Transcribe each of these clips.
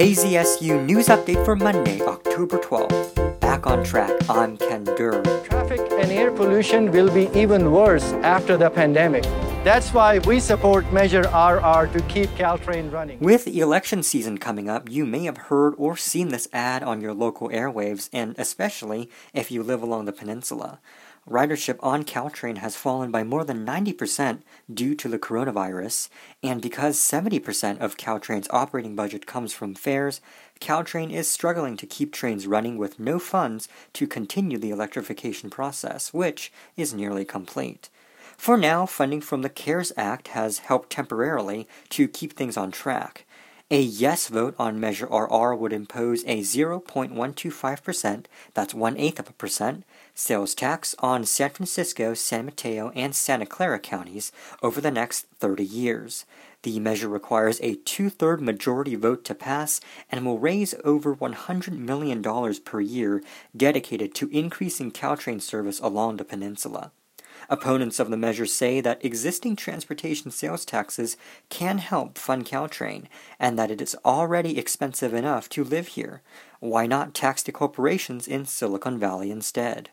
KZSU News Update for Monday, October 12th. Back on track, I'm Ken Durr. Traffic and air pollution will be even worse after the pandemic. That's why we support Measure RR to keep Caltrain running. With election season coming up, you may have heard or seen this ad on your local airwaves, and especially if you live along the peninsula ridership on Caltrain has fallen by more than 90% due to the coronavirus, and because 70% of Caltrain's operating budget comes from fares, Caltrain is struggling to keep trains running with no funds to continue the electrification process, which is nearly complete. For now, funding from the CARES Act has helped temporarily to keep things on track. A yes vote on Measure RR would impose a 0.125%, that's one eighth of a percent, sales tax on San Francisco, San Mateo, and Santa Clara counties over the next 30 years. The measure requires a two third majority vote to pass and will raise over $100 million per year dedicated to increasing Caltrain service along the peninsula. Opponents of the measure say that existing transportation sales taxes can help fund Caltrain, and that it is already expensive enough to live here. Why not tax the corporations in Silicon Valley instead?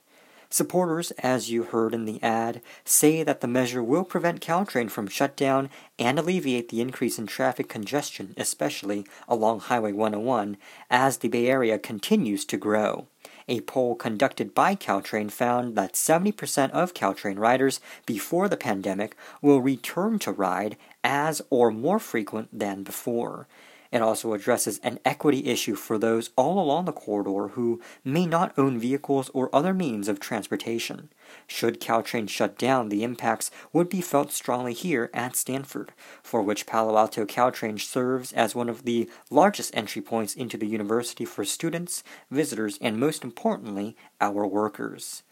Supporters, as you heard in the ad, say that the measure will prevent Caltrain from shutdown and alleviate the increase in traffic congestion, especially along Highway 101, as the Bay Area continues to grow. A poll conducted by Caltrain found that 70% of Caltrain riders before the pandemic will return to ride as or more frequent than before. It also addresses an equity issue for those all along the corridor who may not own vehicles or other means of transportation. Should Caltrain shut down, the impacts would be felt strongly here at Stanford, for which Palo Alto Caltrain serves as one of the largest entry points into the university for students, visitors, and most importantly, our workers.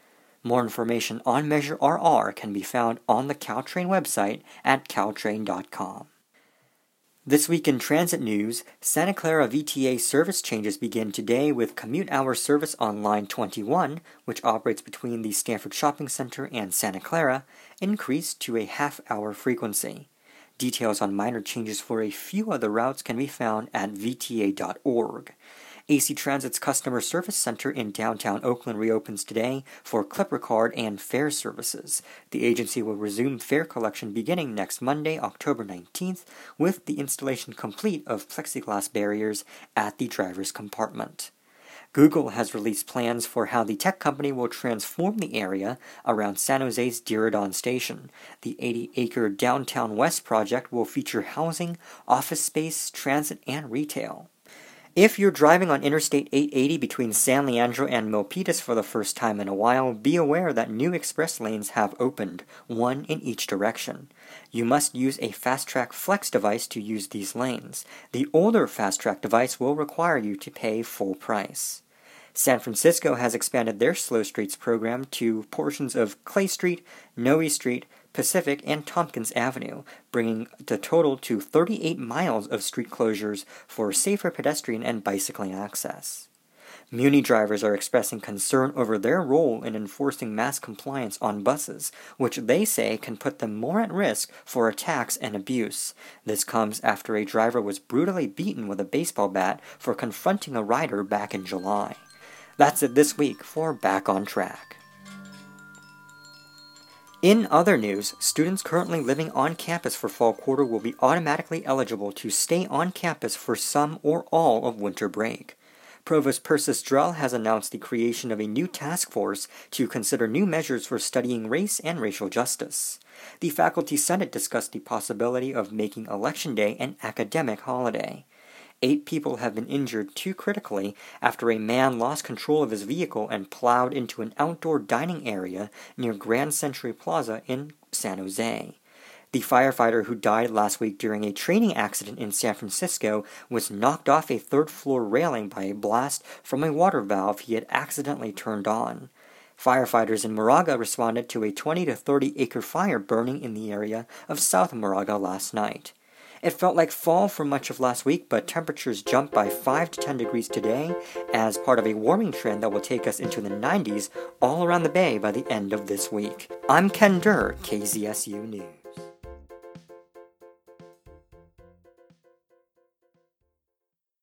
More information on Measure RR can be found on the Caltrain website at caltrain.com. This week in transit news, Santa Clara VTA service changes begin today with commute hour service on Line 21, which operates between the Stanford Shopping Center and Santa Clara, increased to a half hour frequency. Details on minor changes for a few other routes can be found at VTA.org. AC Transit's Customer Service Center in downtown Oakland reopens today for Clipper Card and fare services. The agency will resume fare collection beginning next Monday, October 19th, with the installation complete of plexiglass barriers at the driver's compartment. Google has released plans for how the tech company will transform the area around San Jose's Diridon Station. The 80 acre Downtown West project will feature housing, office space, transit, and retail. If you're driving on Interstate 880 between San Leandro and Milpitas for the first time in a while, be aware that new express lanes have opened, one in each direction. You must use a FasTrak Flex device to use these lanes. The older FasTrak device will require you to pay full price. San Francisco has expanded their Slow Streets program to portions of Clay Street, Noe Street, Pacific, and Tompkins Avenue, bringing the total to 38 miles of street closures for safer pedestrian and bicycling access. Muni drivers are expressing concern over their role in enforcing mask compliance on buses, which they say can put them more at risk for attacks and abuse. This comes after a driver was brutally beaten with a baseball bat for confronting a rider back in July. That's it this week for Back on Track. In other news, students currently living on campus for fall quarter will be automatically eligible to stay on campus for some or all of winter break. Provost Persis Drell has announced the creation of a new task force to consider new measures for studying race and racial justice. The Faculty Senate discussed the possibility of making Election Day an academic holiday. Eight people have been injured too critically after a man lost control of his vehicle and plowed into an outdoor dining area near Grand Century Plaza in San Jose. The firefighter who died last week during a training accident in San Francisco was knocked off a third floor railing by a blast from a water valve he had accidentally turned on. Firefighters in Moraga responded to a 20 to 30 acre fire burning in the area of South Moraga last night. It felt like fall for much of last week, but temperatures jumped by 5 to 10 degrees today as part of a warming trend that will take us into the 90s all around the bay by the end of this week. I'm Ken Durr, KZSU News.